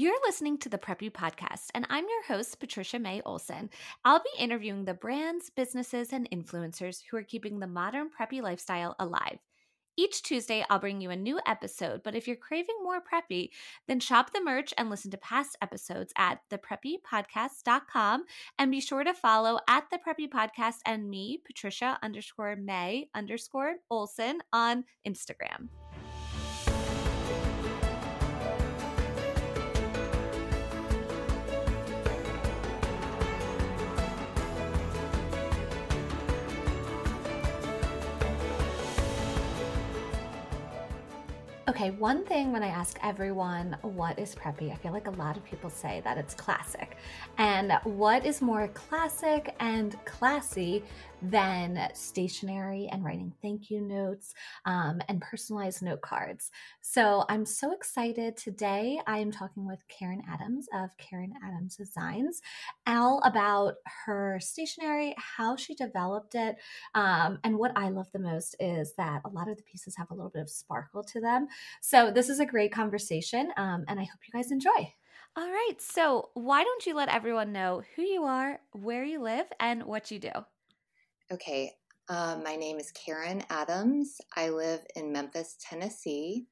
You're listening to the Preppy Podcast, and I'm your host, Patricia May Olson. I'll be interviewing the brands, businesses, and influencers who are keeping the modern preppy lifestyle alive. Each Tuesday, I'll bring you a new episode, but if you're craving more preppy, then shop the merch and listen to past episodes at thepreppypodcast.com and be sure to follow at the Preppy Podcast and me, Patricia underscore May underscore Olson on Instagram. Okay, one thing when I ask everyone what is preppy, I feel like a lot of people say that it's classic. And what is more classic and classy than stationery and writing thank you notes um, and personalized note cards? So I'm so excited. Today I am talking with Karen Adams of Karen Adams Designs, all about her stationery, how she developed it. Um, and what I love the most is that a lot of the pieces have a little bit of sparkle to them. So this is a great conversation, um, and I hope you guys enjoy. All right. So why don't you let everyone know who you are, where you live, and what you do? Okay. Uh, my name is Karen Adams. I live in Memphis, Tennessee,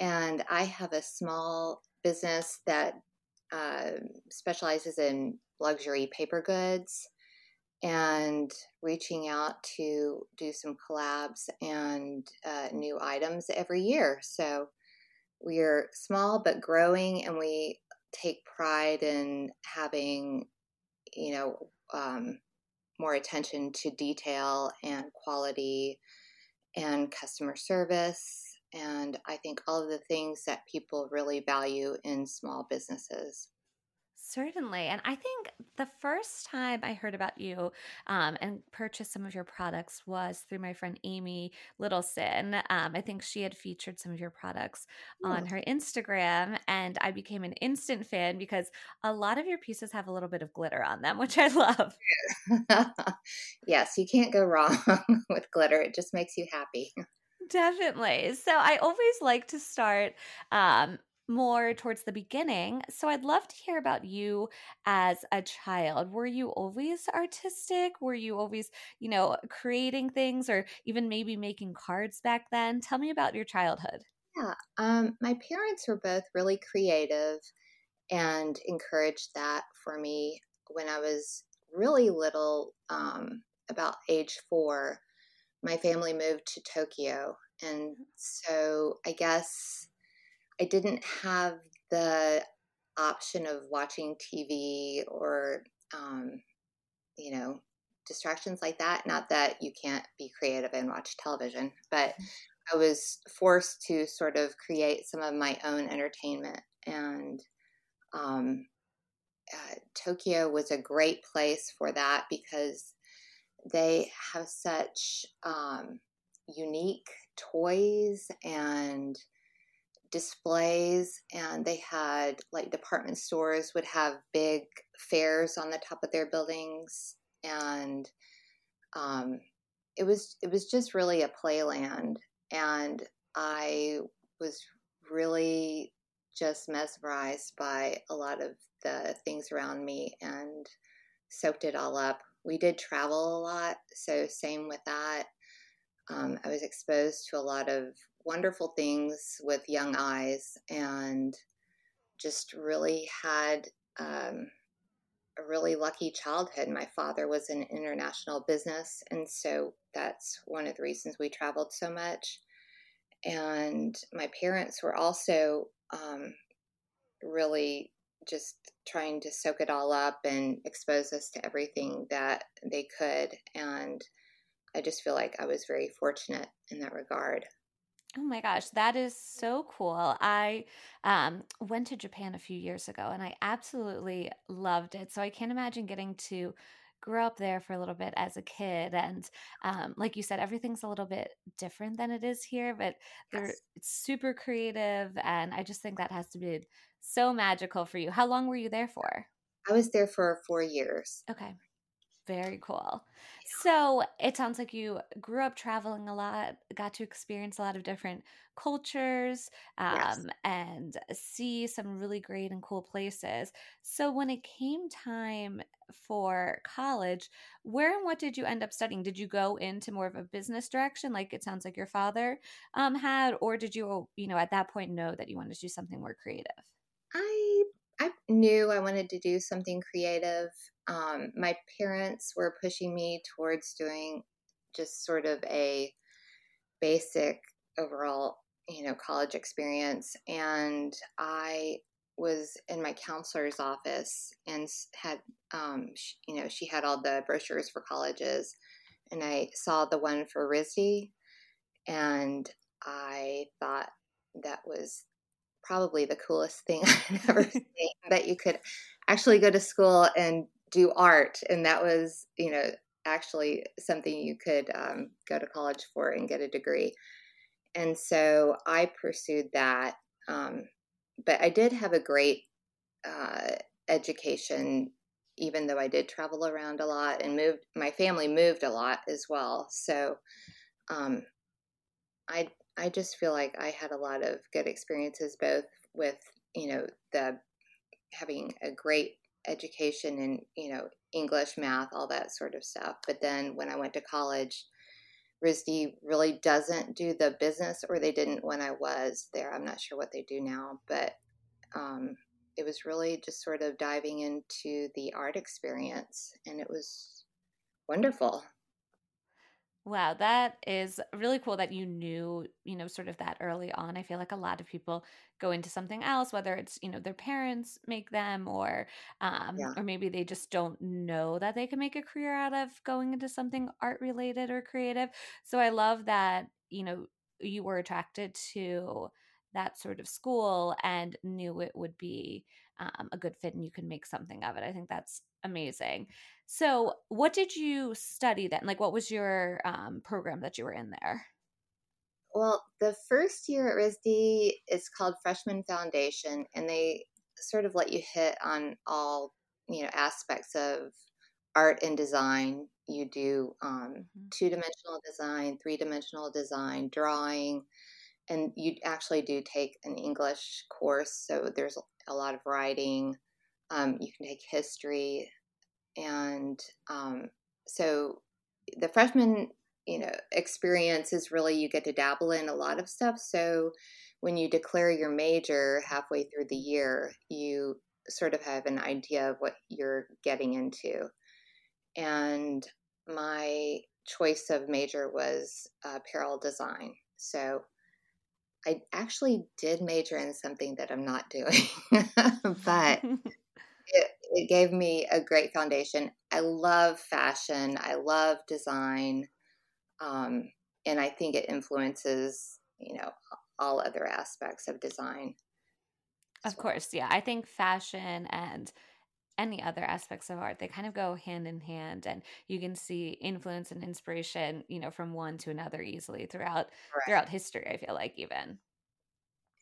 and I have a small business that uh, specializes in luxury paper goods and reaching out to do some collabs and uh, new items every year. So we're small but growing, and we take pride in having, you know, um, more attention to detail and quality and customer service. And I think all of the things that people really value in small businesses. Certainly. And I think the first time I heard about you um, and purchased some of your products was through my friend Amy Littleson. Um, I think she had featured some of your products on her Instagram, and I became an instant fan because a lot of your pieces have a little bit of glitter on them, which I love. yes, you can't go wrong with glitter, it just makes you happy. Definitely. So I always like to start um, more towards the beginning. So I'd love to hear about you as a child. Were you always artistic? Were you always, you know, creating things or even maybe making cards back then? Tell me about your childhood. Yeah, um, my parents were both really creative and encouraged that for me when I was really little, um, about age four. My family moved to Tokyo. And so I guess I didn't have the option of watching TV or, um, you know, distractions like that. Not that you can't be creative and watch television, but mm-hmm. I was forced to sort of create some of my own entertainment. And um, uh, Tokyo was a great place for that because they have such um, unique toys and displays and they had like department stores would have big fairs on the top of their buildings and um, it was it was just really a playland and i was really just mesmerized by a lot of the things around me and soaked it all up. We did travel a lot so same with that. Um, i was exposed to a lot of wonderful things with young eyes and just really had um, a really lucky childhood. My father was in international business, and so that's one of the reasons we traveled so much. And my parents were also um, really just trying to soak it all up and expose us to everything that they could. And I just feel like I was very fortunate in that regard. Oh my gosh, that is so cool. I um, went to Japan a few years ago and I absolutely loved it. So I can't imagine getting to grow up there for a little bit as a kid. And um, like you said, everything's a little bit different than it is here, but yes. it's super creative. And I just think that has to be so magical for you. How long were you there for? I was there for four years. Okay Very cool. So it sounds like you grew up traveling a lot, got to experience a lot of different cultures, Yes. um, and see some really great and cool places. So when it came time for college, where and what did you end up studying? Did you go into more of a business direction, like it sounds like your father um, had, or did you, you know, at that point know that you wanted to do something more creative? I I knew I wanted to do something creative. Um, my parents were pushing me towards doing just sort of a basic overall, you know, college experience, and I was in my counselor's office and had, um, sh- you know, she had all the brochures for colleges, and I saw the one for RISD, and I thought that was probably the coolest thing I've ever seen. That you could actually go to school and do art, and that was, you know, actually something you could um, go to college for and get a degree. And so I pursued that. Um, but I did have a great uh, education, even though I did travel around a lot and moved. My family moved a lot as well. So um, I I just feel like I had a lot of good experiences, both with you know the having a great education in you know English, math, all that sort of stuff. But then when I went to college, RISD really doesn't do the business, or they didn't when I was there. I'm not sure what they do now, but um, it was really just sort of diving into the art experience, and it was wonderful. Wow, that is really cool that you knew, you know, sort of that early on. I feel like a lot of people go into something else, whether it's, you know, their parents make them or um Yeah. or maybe they just don't know that they can make a career out of going into something art related or creative. So I love that, you know, you were attracted to that sort of school and knew it would be um, a good fit and you can make something of it. I think that's amazing. So, what did you study then? Like, what was your um, program that you were in there? Well, the first year at RISD is called Freshman Foundation, and they sort of let you hit on all you know aspects of art and design. You do um, hmm two dimensional design, three dimensional design, drawing, and you actually do take an English course. So there's a lot of writing. Um, you can take history, and um, so the freshman you know experience is really you get to dabble in a lot of stuff so when you declare your major halfway through the year you sort of have an idea of what you're getting into. And my choice of major was uh, apparel design so i actually did major in something that i'm not doing but it, it gave me a great foundation. I love fashion. I love design. Um, and I think it influences, you know, all other aspects of design of well. course, yeah. I think fashion and any other aspects of art they kind of go hand in hand and you can see influence and inspiration you know from one to another easily throughout Correct. throughout history i feel like even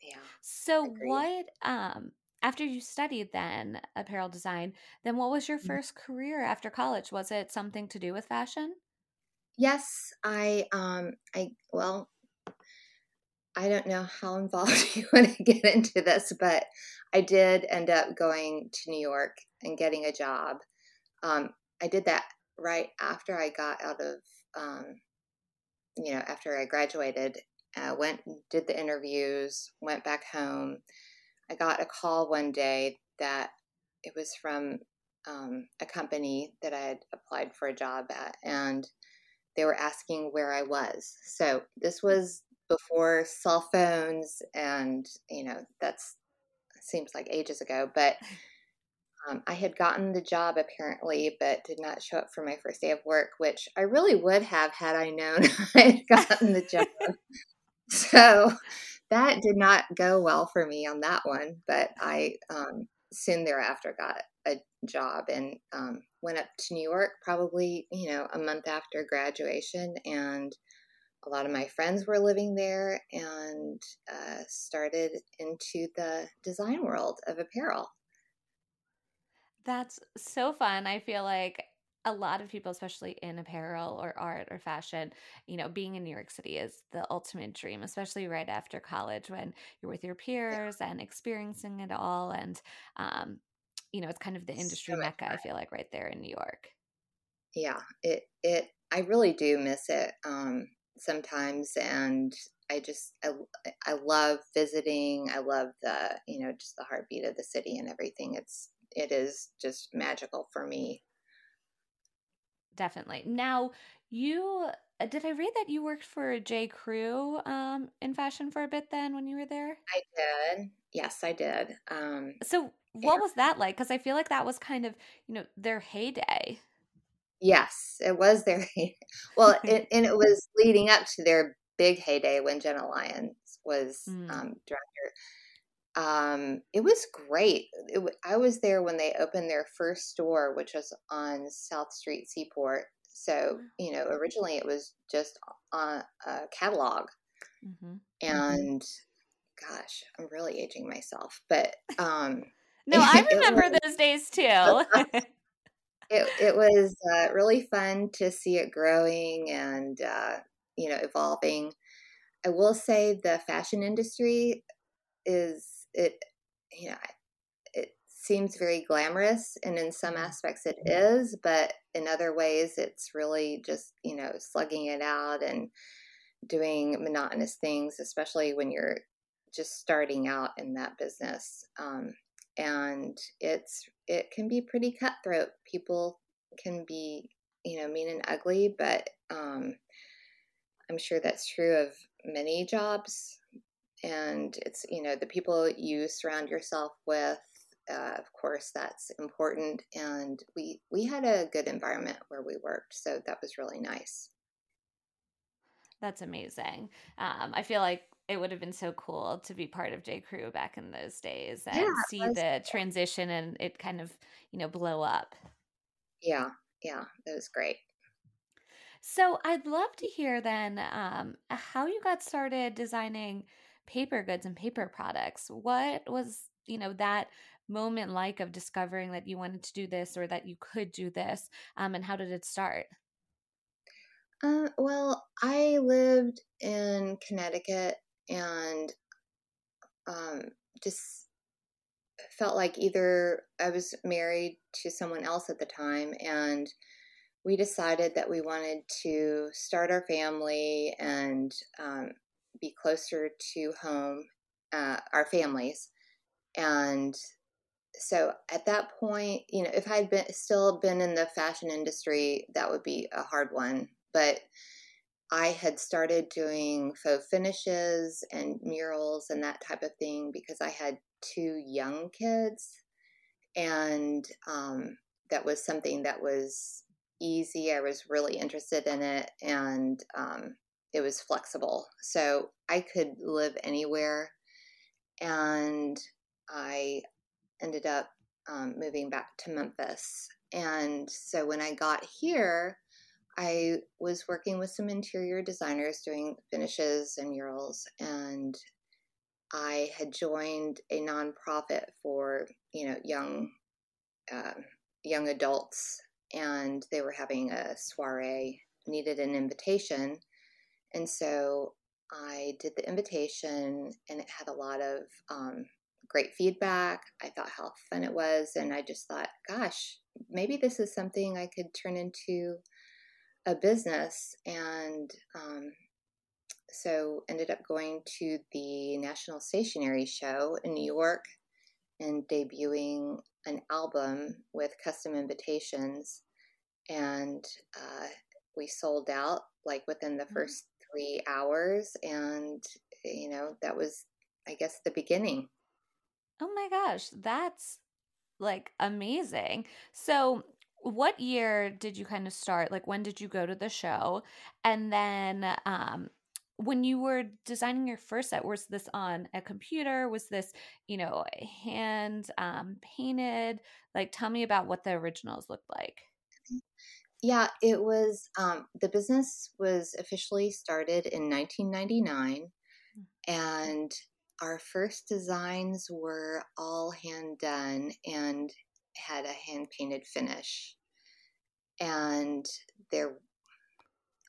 Yeah, so what um after you studied then apparel design then what was your Mhm. first career after college was it something to do with fashion Yes, I, um, I, well, I don't know how involved you want to get into this, but I did end up going to New York and getting a job. Um, I did that right after I got out of, um, you know, after I graduated. Uh, went did the interviews, went back home. I got a call one day that it was from um, a company that I had applied for a job at, and they were asking where I was. So this was before cell phones, and you know that's seems like ages ago, but um, I had gotten the job apparently, but did not show up for my first day of work, which I really would have had I known I had gotten the job. So that did not go well for me on that one, but I um, soon thereafter got a job and um, went up to New York probably, you know, a month after graduation. And a lot of my friends were living there and uh, started into the design world of apparel. That's so fun. I feel like a lot of people, especially in apparel or art or fashion, you know, being in New York City is the ultimate dream, especially right after college when you're with your peers yeah. and experiencing it all. And, um, you know, it's kind of the industry so mecca, I feel like, right there in New York. Yeah, it, it, I really do miss it um, sometimes. And I just, I, I love visiting. I love the, you know, just the heartbeat of the city and everything. It's, it is just magical for me definitely. Now, you uh, did I read that you worked for J. Crew um, in fashion for a bit then when you were there? I did. Yes, I did. Um, so, what was that like? Because I feel like that was kind of you know their heyday. Yes, it was their heyday. Well, it, and it was leading up to their big heyday when Jenna Lyons was mm. um, director. Um, it was great. It, I was there when they opened their first store, which was on South Street Seaport. So, you know, originally it was just on a catalog. Mm-hmm. And gosh, I'm really aging myself, but um No, I remember was, those days too. it it was uh, really fun to see it growing and uh, you know, evolving. I will say the fashion industry is it you know it seems very glamorous and in some mm-hmm. aspects it is but in other ways it's really just you know slugging it out and doing monotonous things especially when you're just starting out in that business um, and it's it can be pretty cutthroat. People can be you know mean and ugly but um, i'm sure that's true of many jobs and it's you know the people you surround yourself with uh, of course that's important and we we had a good environment where we worked so that was really nice. That's amazing. Um, i feel like it would have been so cool to be part of j. Crew back in those days and yeah, see the transition and it kind of you know blow up. Yeah yeah it was great. So i'd love to hear then um, how you got started designing paper goods and paper products. What was, you know, that moment like of discovering that you wanted to do this or that you could do this? Um, and how did it start? Uh, well, I lived in Connecticut and um, just felt like either I was married to someone else at the time and we decided that we wanted to start our family and um, be closer to home, uh, our families. And so at that point, you know, if I'd been still been in the fashion industry, that would be a hard one. But I had started doing faux finishes and murals and that type of thing because I had two young kids. And um, that was something that was easy. I was really interested in it. And um, it was flexible. So I could live anywhere. And I ended up um, moving back to Memphis. And so when I got here, I was working with some interior designers doing finishes and murals. And I had joined a nonprofit for, you know, young, uh, young adults. And they were having a soiree, needed an invitation and so I did the invitation and it had a lot of um, great feedback. I thought how fun it was. And I just thought, gosh, maybe this is something I could turn into a business. And um, so ended up going to the National Stationery Show in New York and debuting an album with custom invitations. And uh, we sold out like within the mm-hmm. 1st three hours. And, you know, that was, I guess, the beginning. Oh my gosh, that's like amazing. So, what year did you kind of start? Like, when did you go to the show? And then, um, when you were designing your first set, was this on a computer? Was this, you know, hand um, painted? Like, tell me about what the originals looked like. Yeah, it was. Um, the business was officially started in 1999, mm. and our first designs were all hand done and had a hand painted finish. and there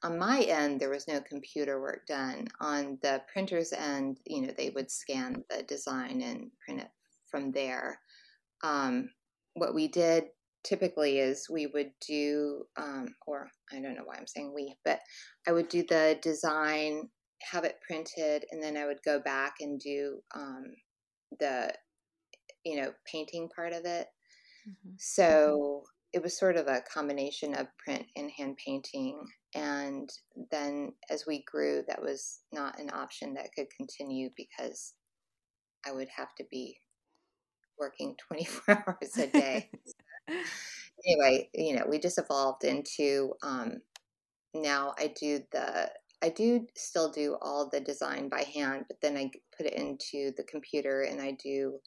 on my end there was no computer work done on the printer's end you know they would scan the design and print it from there um, what we did typically is we would do um, or i don't know why i'm saying we but i would do the design have it printed and then i would go back and do um, the you know painting part of it mm-hmm. so it was sort of a combination of print and hand painting. And then as we grew, that was not an option that could continue because I would have to be working 24 hours a day. anyway, you know, we just evolved into um, now I do the I do still do all the design by hand, but then I put it into the computer and I do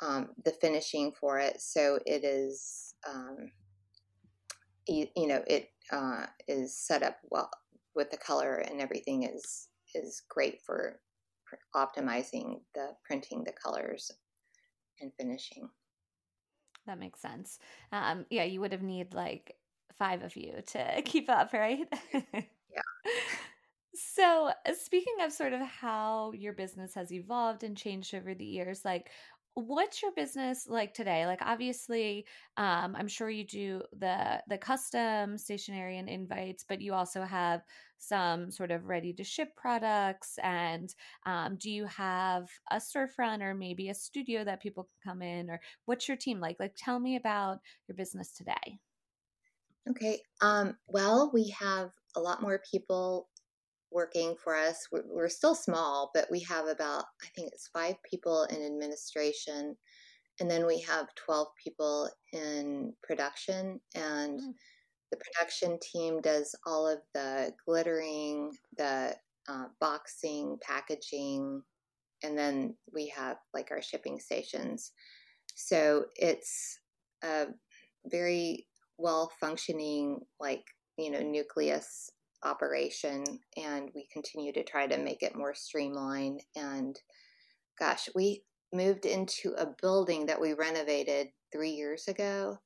um, the finishing for it. So it is, um, you, you, know, it uh, is set up well with the color and everything is is great for optimizing the printing, the colors, and finishing. That makes sense. Um, yeah, you would have need like five of you to keep up, right? yeah. So, speaking of sort of how your business has evolved and changed over the years, like what's your business like today? Like obviously um, i'm sure you do the the custom stationery and invites but you also have some sort of ready to ship products and um, do you have a storefront or maybe a studio that people can come in or what's your team like? Like tell me about your business today. Okay um, well we have a lot more people working for us. We're, we're, still small, but we have about, I think it's five people in administration. And then we have 12 people in production. And mm. the production team does all of the glittering, the uh, boxing, packaging, and then we have like our shipping stations. So it's a very well functioning, like, you know, nucleus operation and we continue to try to make it more streamlined and gosh we moved into a building that we renovated three years ago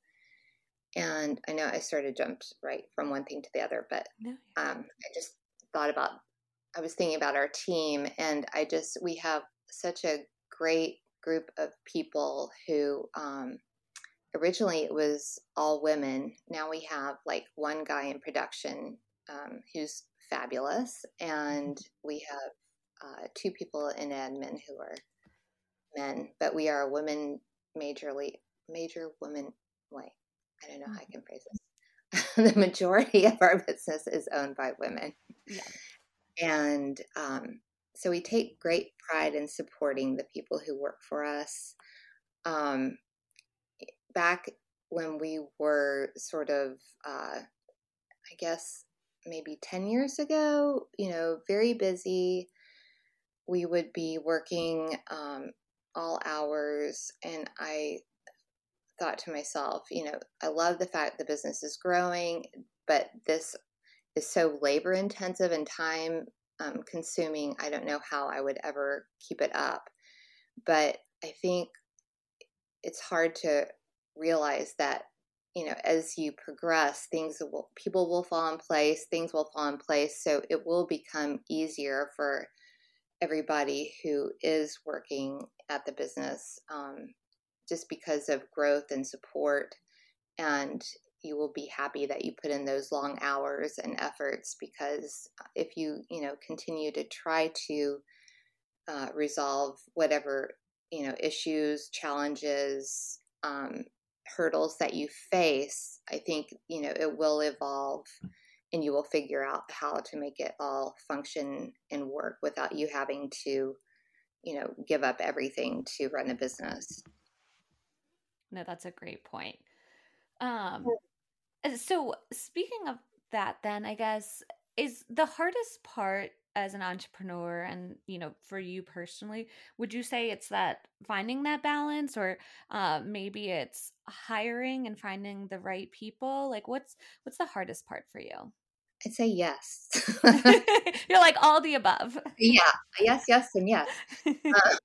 and i know i sort of jumped right from one thing to the other but um, i just thought about i was thinking about our team and i just we have such a great group of people who um, originally it was all women. Now we have like one guy in production um, who's fabulous, and we have uh, two people in admin who are men, but we are a women majorly major women. Wait, I don't know how I can phrase this. the majority of our business is owned by women. Yeah. And um, so we take great pride in supporting the people who work for us. Um, back when we were sort of, uh, I guess, maybe 10 years ago, you know, very busy. We would be working um, all hours, and I thought to myself, you know, I love the fact the business is growing, but this is so labor intensive and time um, consuming. I don't know how I would ever keep it up. But I think it's hard to realize that you know as you progress things will people will fall in place things will fall in place so it will become easier for everybody who is working at the business um, just because of growth and support and you will be happy that you put in those long hours and efforts because if you you know continue to try to uh, resolve whatever you know issues challenges um, hurdles that you face, I think, you know, it will evolve and you will figure out how to make it all function and work without you having to, you know, give up everything to run a business. No, that's a great point. Um, so speaking of that, then I guess is the hardest part as an entrepreneur and you know for you personally would you say it's that finding that balance or uh, maybe it's hiring and finding the right people? Like what's what's the hardest part for you? I'd say yes. You're like all the above. Yeah. Yes yes and yes. Uh,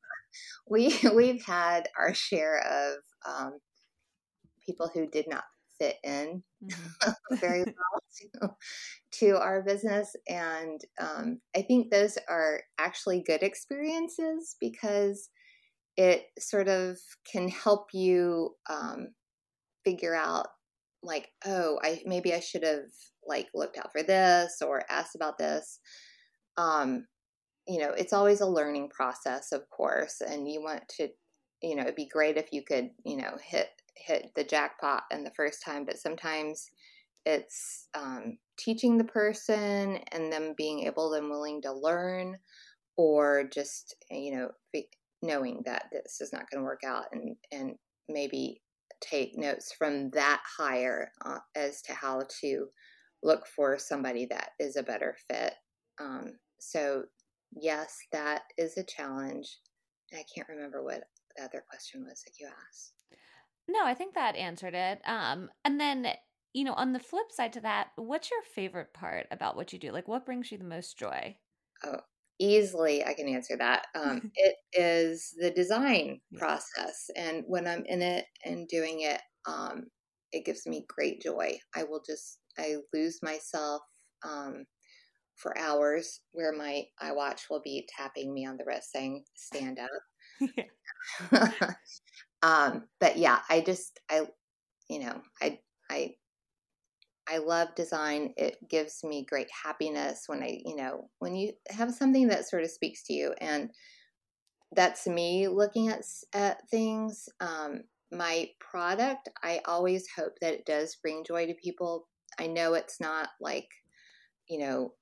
we we've had our share of um, people who did not fit in mm-hmm. very well to, to, our business. And um, I think those are actually good experiences because it sort of can help you um, figure out like oh i maybe i should have like looked out for this or asked about this um you know it's always a learning process of course and you want to you know it'd be great if you could you know hit hit the jackpot in the first time but sometimes it's um, teaching the person and them being able and willing to learn or just you know knowing that this is not going to work out and and maybe take notes from that hire uh, as to how to look for somebody that is a better fit. Um, so, yes, that is a challenge. I can't remember what the other question was that you asked. No, I think that answered it. Um, and then, you know, on the flip side to that, what's your favorite part about what you do? Like, what brings you the most joy? Oh, easily I can answer that. Um, it is the design process. And when I'm in it and doing it, um, it gives me great joy. I will just, I lose myself um, for hours where my iWatch will be tapping me on the wrist saying, stand up. um, but yeah, I just, I, you know, I, I I love design. It gives me great happiness when I, you know, when you have something that sort of speaks to you. And that's me looking at, at things. Um, my product, I always hope that it does bring joy to people. I know it's not like, you know,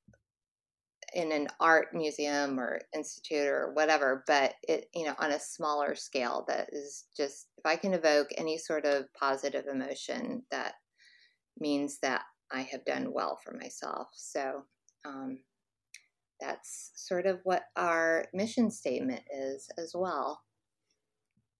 in an art museum or institute or whatever, but it, you know, on a smaller scale that is just, if I can evoke any sort of positive emotion that means that I have done well for myself. So um, that's sort of what our mission statement is as well.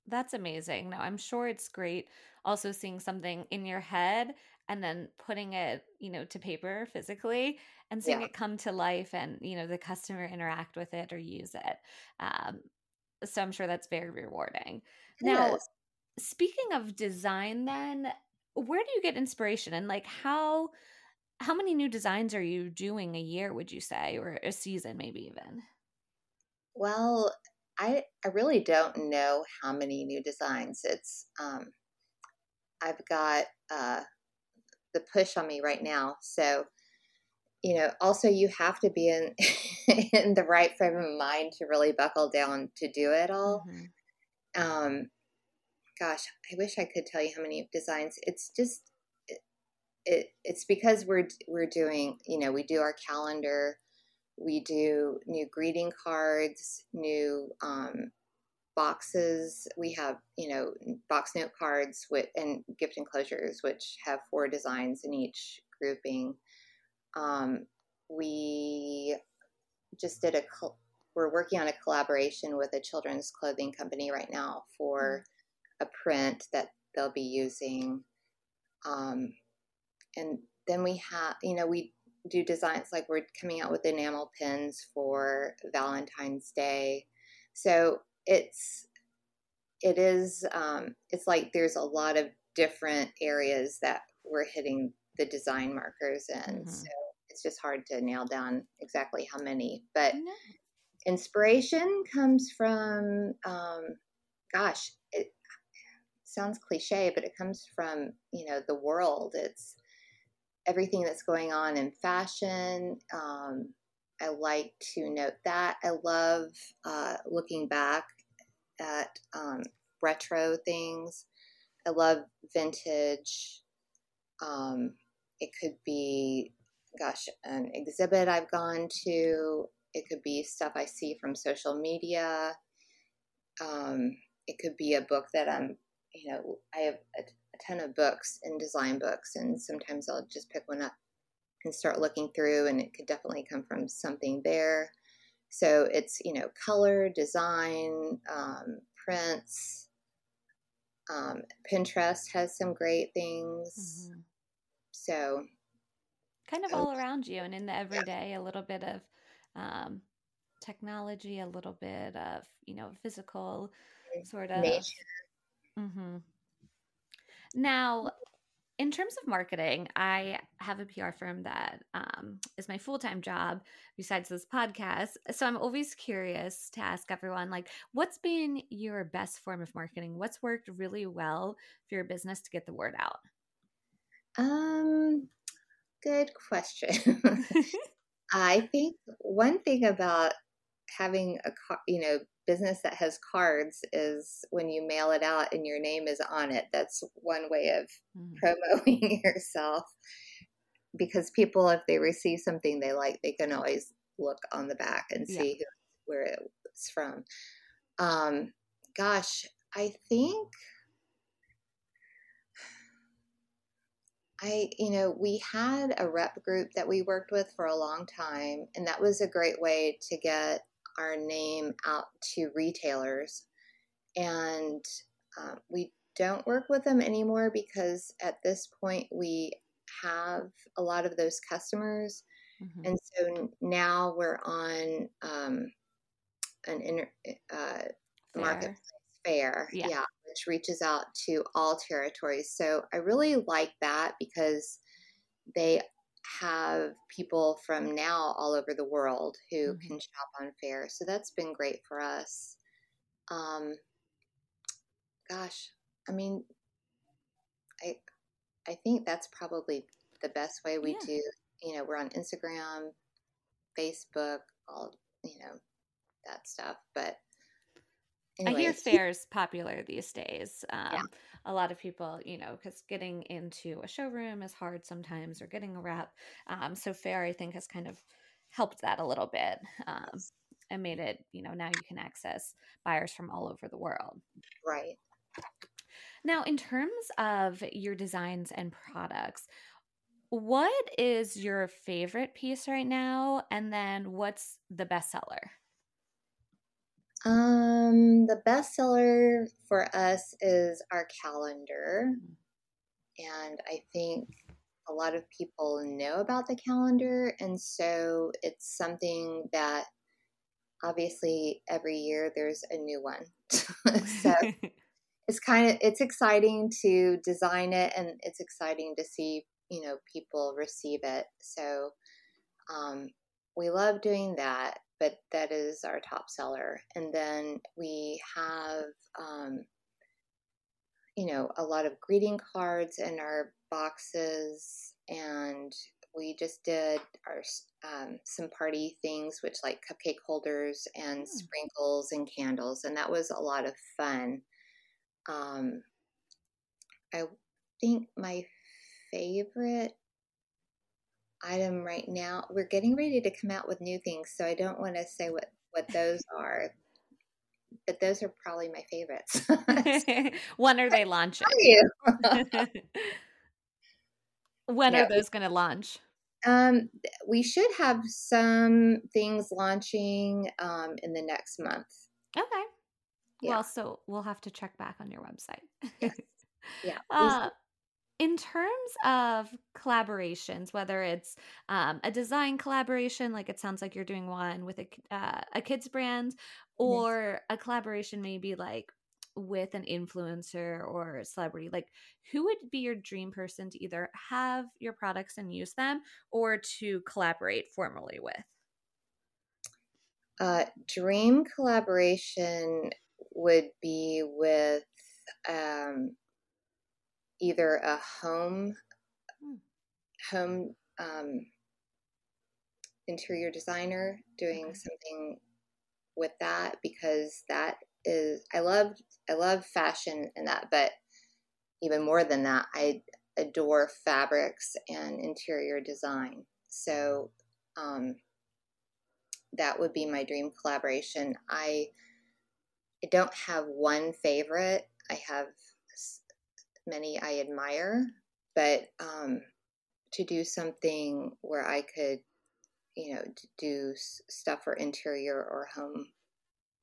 That's amazing. Now, I'm sure it's great also seeing something in your head and then putting it, you know, to paper physically and seeing yeah. it come to life and, you know, the customer interact with it or use it. Um, so I'm sure that's very rewarding. It now, is. speaking of design, then, where do you get inspiration and like how how many new designs are you doing a year would you say or a season maybe even well i i really don't know how many new designs it's um i've got uh the push on me right now so you know also you have to be in in the right frame of mind to really buckle down to do it all mm-hmm. um gosh, I wish I could tell you how many designs. It's just it, it it's because we're we're doing, you know, we do our calendar, we do new greeting cards, new um, boxes. We have, you know, box note cards with and gift enclosures, which have four designs in each grouping. Um, we just did a. We're working on a collaboration with a children's clothing company right now for a print that they'll be using. Um, and then we have, you know, we do designs like we're coming out with enamel pins for Valentine's Day. So it's, it is, um, it's like there's a lot of different areas that we're hitting the design markers in. Mm-hmm. So it's just hard to nail down exactly how many. But inspiration comes from, um, gosh, it, sounds cliche, but it comes from, you know, the world. It's everything that's going on in fashion. Um, I like to note that. I love uh, looking back at um, retro things. I love vintage. Um, it could be, gosh, an exhibit I've gone to. It could be stuff I see from social media. Um, it could be a book that I'm you know, I have a, a ton of books and design books, and sometimes I'll just pick one up and start looking through, and it could definitely come from something there. So it's you know color, design, um, prints. Um, Pinterest has some great things. Mm-hmm. So kind of all around you, and in the everyday, yeah. a little bit of um, technology, a little bit of you know physical sort of nature Mm-hmm. Now, in terms of marketing, I have a PR firm that um, is my full time job besides this podcast. So I'm always curious to ask everyone, like, what's been your best form of marketing? What's worked really well for your business to get the word out? Um, good question. I think one thing about having a you know business that has cards is when you mail it out and your name is on it. That's one way of mm. promoting yourself because people, if they receive something they like, they can always look on the back and see yeah. who, where it's from. Um, gosh, I think. I, you know, we had a rep group that we worked with for a long time, and that was a great way to get our name out to retailers. And uh, we don't work with them anymore because at this point we have a lot of those customers. Mm-hmm. And so now we're on um, an inter, uh, marketplace Faire, yeah. yeah, which reaches out to all territories. So I really like that because they have people from now all over the world who mm-hmm. can shop on Faire. So that's been great for us. Um, gosh, I mean, I I think that's probably the best way we yeah. do. You know, we're on Instagram, Facebook, all you know, that stuff. But Anyways. I hear Faire's popular these days. Um, yeah. A lot of people, you know, because getting into a showroom is hard sometimes, or getting a rep. Um, so Faire, I think, has kind of helped that a little bit um, and made it, you know, now you can access buyers from all over the world. Right. Now, in terms of your designs and products, what is your favorite piece right now? And then what's the bestseller? Um, the bestseller for us is our calendar. And I think a lot of people know about the calendar. And so it's something that obviously every year there's a new one. so it's kind of it's exciting to design it and it's exciting to see, you know, people receive it. So um, we love doing that but that is our top seller. And then we have, um, you know, a lot of greeting cards in our boxes, and we just did our um, some party things, which like cupcake holders and mm. sprinkles and candles, and that was a lot of fun. Um, I think my favorite item right now. We're getting ready to come out with new things, so I don't want to say what what those are. But those are probably my favorites. when are they launching? when are those going to launch? Um, we should have some things launching um, in the next month. Okay. Yeah. Well, so we'll have to check back on your website. yes. Yeah. Uh, in terms of collaborations, whether it's um, a design collaboration, like it sounds like you're doing one with a, uh, a kids brand, or yes. a collaboration maybe like with an influencer or celebrity, like who would be your dream person to either have your products and use them or to collaborate formally with? Uh, dream collaboration would be with um, either a home hmm. home um, interior designer doing okay. something with that because that is I love I love fashion and that, but even more than that, I adore fabrics and interior design. So um, that would be my dream collaboration. I I don't have one favorite. I have many I admire, but um, to do something where I could, you know, do stuff for interior or home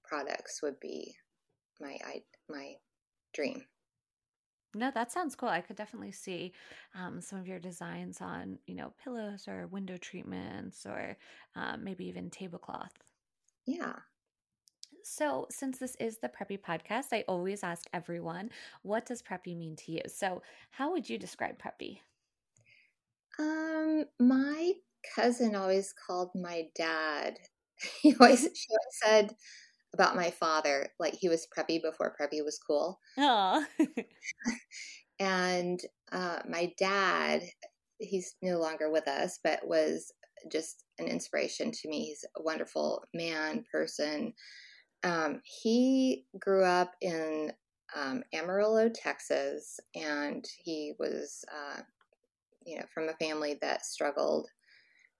products would be my I, my dream. No, that sounds cool. I could definitely see um, some of your designs on, you know, pillows or window treatments or um, maybe even tablecloth. Yeah. So, since this is the Preppy podcast, I always ask everyone, what does Preppy mean to you? So, how would you describe Preppy? Um, my cousin always called my dad. He always she always said about my father, like he was preppy before preppy was cool. Oh. and uh, my dad, he's no longer with us, but was just an inspiration to me. He's a wonderful man, person. Um, he grew up in um, Amarillo, Texas, and he was uh, you know, from a family that struggled.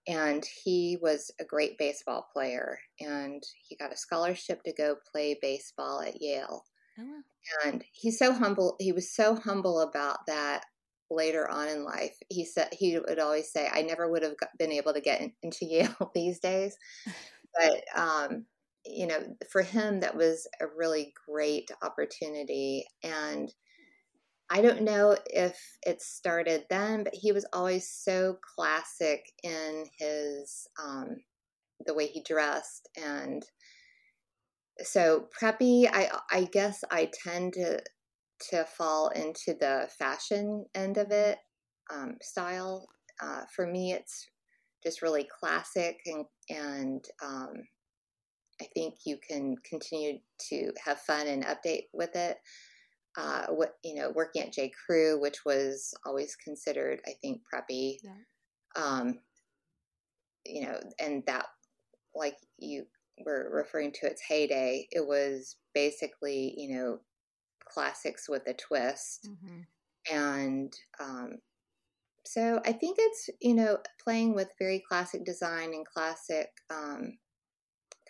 And he was a great baseball player, and he got a scholarship to go play baseball at Yale. Oh, wow. And he's so humble. He was so humble about that later on in life. He said he would always say, "I never would have been able to get in, into Yale these days," but um, you know, for him, that was a really great opportunity. And I don't know if it started then, but he was always so classic in his um, the way he dressed, and so preppy. I I guess I tend to to fall into the fashion end of it um, style. Uh, for me, it's just really classic, and and um, I think you can continue to have fun and update with it uh, what you know, working at J. Crew, which was always considered, I think, preppy. Yeah. Um, you know, and that, like you were referring to its heyday, it was basically, you know, classics with a twist. Mm-hmm. And um, so I think it's, you know, playing with very classic design and classic um,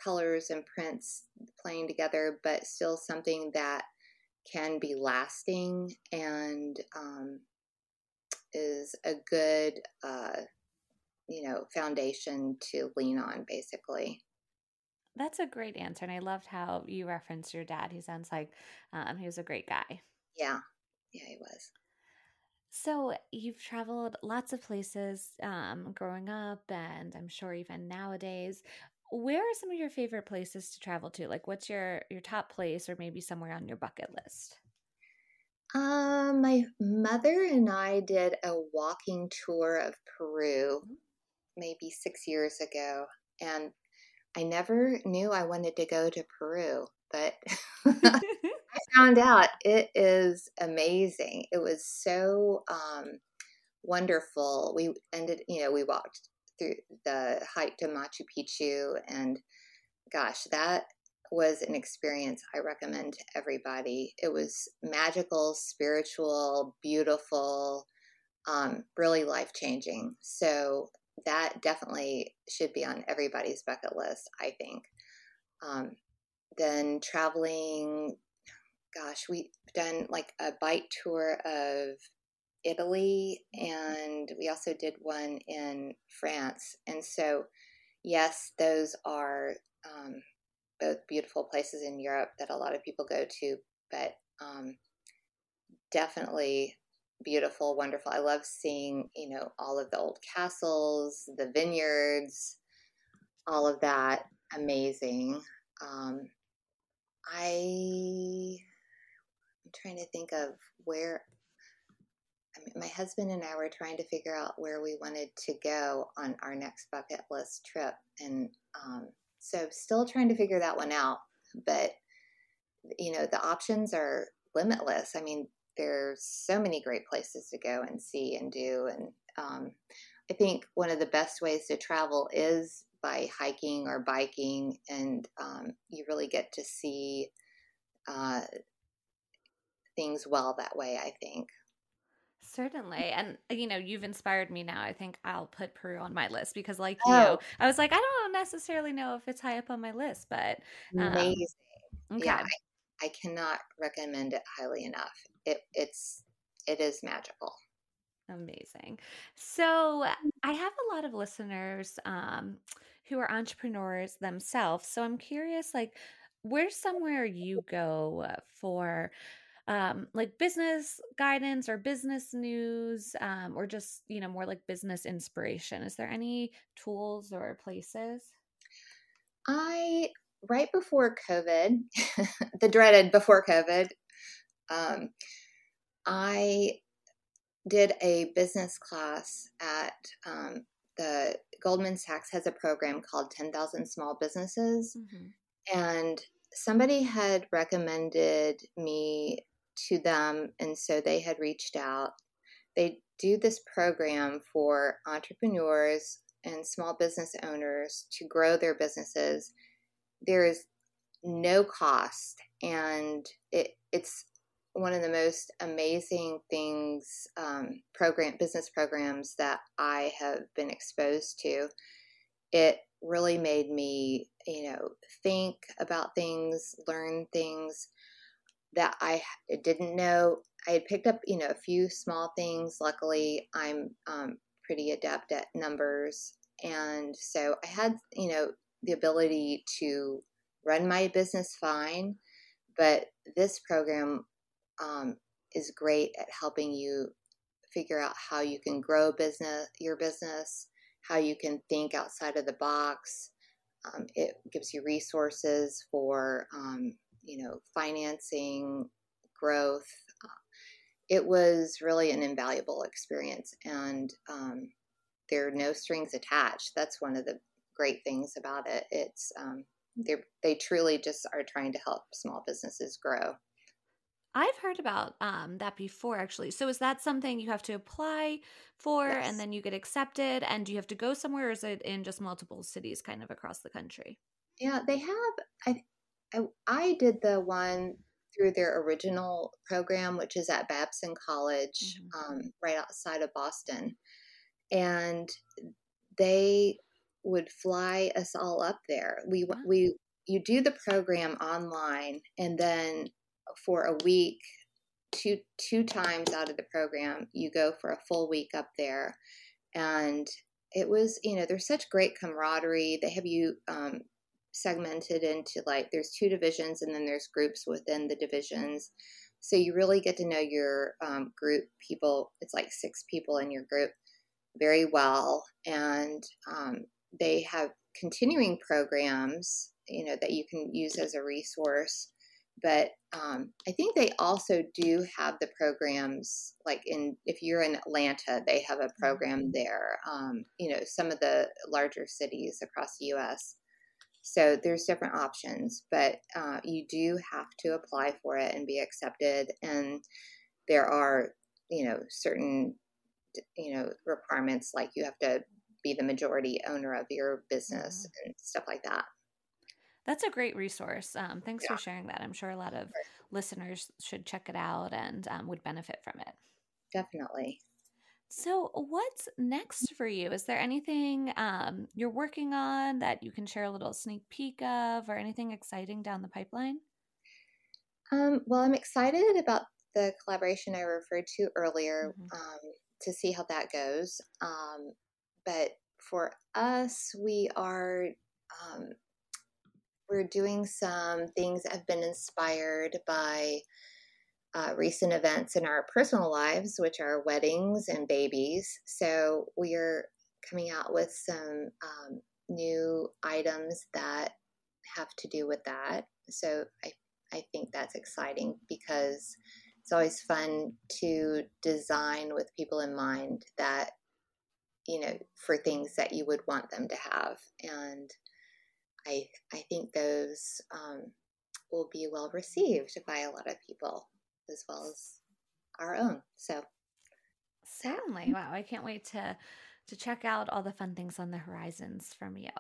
colors and prints playing together, but still something that can be lasting and um, is a good, uh, you know, foundation to lean on, basically. That's a great answer. And I loved how you referenced your dad. He sounds like um, he was a great guy. Yeah. Yeah, he was. So you've traveled lots of places um, growing up, and I'm sure even nowadays where are some of your favorite places to travel to? Like what's your your top place or maybe somewhere on your bucket list? Um my mother and I did a walking tour of Peru mm-hmm. maybe 6 years ago and I never knew I wanted to go to Peru, but I found out it is amazing. It was so um wonderful. We ended, you know, we walked through the hike to Machu Picchu. And gosh, that was an experience I recommend to everybody. It was magical, spiritual, beautiful, um, really life changing. So that definitely should be on everybody's bucket list, I think. Um, then traveling, gosh, we've done like a bike tour of Italy, and we also did one in France. And so, yes, those are um, both beautiful places in Europe that a lot of people go to, but um, definitely beautiful, wonderful. I love seeing, you know, all of the old castles, the vineyards, all of that. Amazing. Um, I I'm trying to think of where my husband and I were trying to figure out where we wanted to go on our next bucket list trip. And um, so, still trying to figure that one out. But, you know, the options are limitless. I mean, there's so many great places to go and see and do. And um, I think one of the best ways to travel is by hiking or biking, and um, you really get to see uh, things well that way, I think. Certainly. And, you know, you've inspired me now. I think I'll put Peru on my list because, like oh. you, I was like, I don't necessarily know if it's high up on my list, but. Um, Amazing. Okay. Yeah. I, I cannot recommend it highly enough. It, it's, it is magical. Amazing. So I have a lot of listeners um, who are entrepreneurs themselves. So I'm curious, like, where's somewhere you go for um, like business guidance or business news um, or just you know more like business inspiration is there any tools or places i right before COVID, the dreaded before COVID, um, I did a business class at um, the Goldman Sachs has a program called 10,000 Small Businesses. Mm-hmm. And somebody had recommended me to them. And so they had reached out. They do this program for entrepreneurs and small business owners to grow their businesses. There is no cost, and it, it's one of the most amazing things um, program business programs that I have been exposed to. It really made me, you know, think about things, learn things that I didn't know. I had picked up, you know, a few small things. Luckily, I'm um, pretty adept at numbers, and so I had, you know, the ability to run my business fine. But this program um, is great at helping you figure out how you can grow business your business how you can think outside of the box um, it gives you resources for um, you know financing growth uh, it was really an invaluable experience and um, there are no strings attached that's one of the great things about it it's um, they truly just are trying to help small businesses grow I've heard about um, that before, actually. So is that something you have to apply for yes. and then you get accepted? And do you have to go somewhere or is it in just multiple cities kind of across the country? Yeah, they have. I, I, I did the one through their original program, which is at Babson College, mm-hmm. um, right outside of Boston. And they would fly us all up there. We, wow. we, you do the program online and then for a week two two times out of the program you go for a full week up there and it was you know there's such great camaraderie they have you um, segmented into like there's two divisions and then there's groups within the divisions so you really get to know your um, group people it's like six people in your group very well and um, they have continuing programs you know that you can use as a resource but um, I think they also do have the programs like in if you're in Atlanta, they have a program mm-hmm. there. Um, you know, some of the larger cities across the U.S. So there's different options, but uh, you do have to apply for it and be accepted. And there are, you know, certain, you know, requirements like you have to be the majority owner of your business mm-hmm. and stuff like that. That's a great resource. Um, thanks yeah. for sharing that. I'm sure a lot of listeners should check it out and um, would benefit from it. Definitely. So, what's next for you? Is there anything um, you're working on that you can share a little sneak peek of, or anything exciting down the pipeline? Um, well, I'm excited about the collaboration I referred to earlier mm-hmm. um, to see how that goes. Um, but for us, we are um, we're doing some things that have been inspired by uh, recent events in our personal lives, which are weddings and babies. So we're coming out with some um, new items that have to do with that. So I, I think that's exciting because it's always fun to design with people in mind that, you know, for things that you would want them to have. And I I think those um, will be well received by a lot of people as well as our own. So certainly, wow! I can't wait to to check out all the fun things on the horizons from you.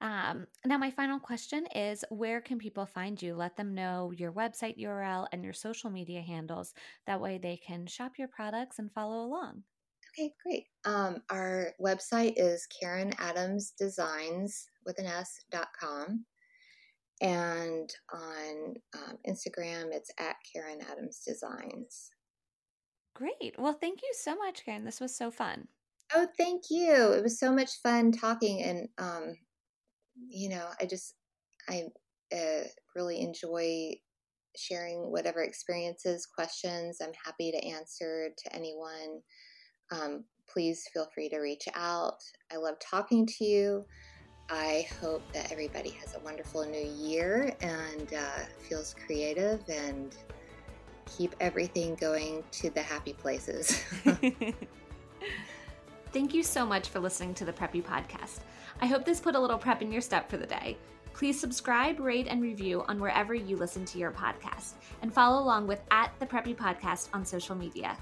Um, now, my final question is where can people find you? Let them know your website URL and your social media handles. That way they can shop your products and follow along. Okay, great. Um, our website is Karen Adams Designs with an S dot com. And on um, Instagram, it's at Karen Adams Designs. Great. Well, thank you so much, Karen. This was so fun. Oh, thank you. It was so much fun talking. And, um, you know, I just, I uh, really enjoy sharing whatever experiences, questions. I'm happy to answer to anyone. Um, please feel free to reach out. I love talking to you. I hope that everybody has a wonderful new year and uh, feels creative and keep everything going to the happy places. Thank you so much for listening to the Preppy Podcast. I hope this put a little prep in your step for the day. Please subscribe, rate, and review on wherever you listen to your podcast, and follow along with at the Preppy Podcast on social media.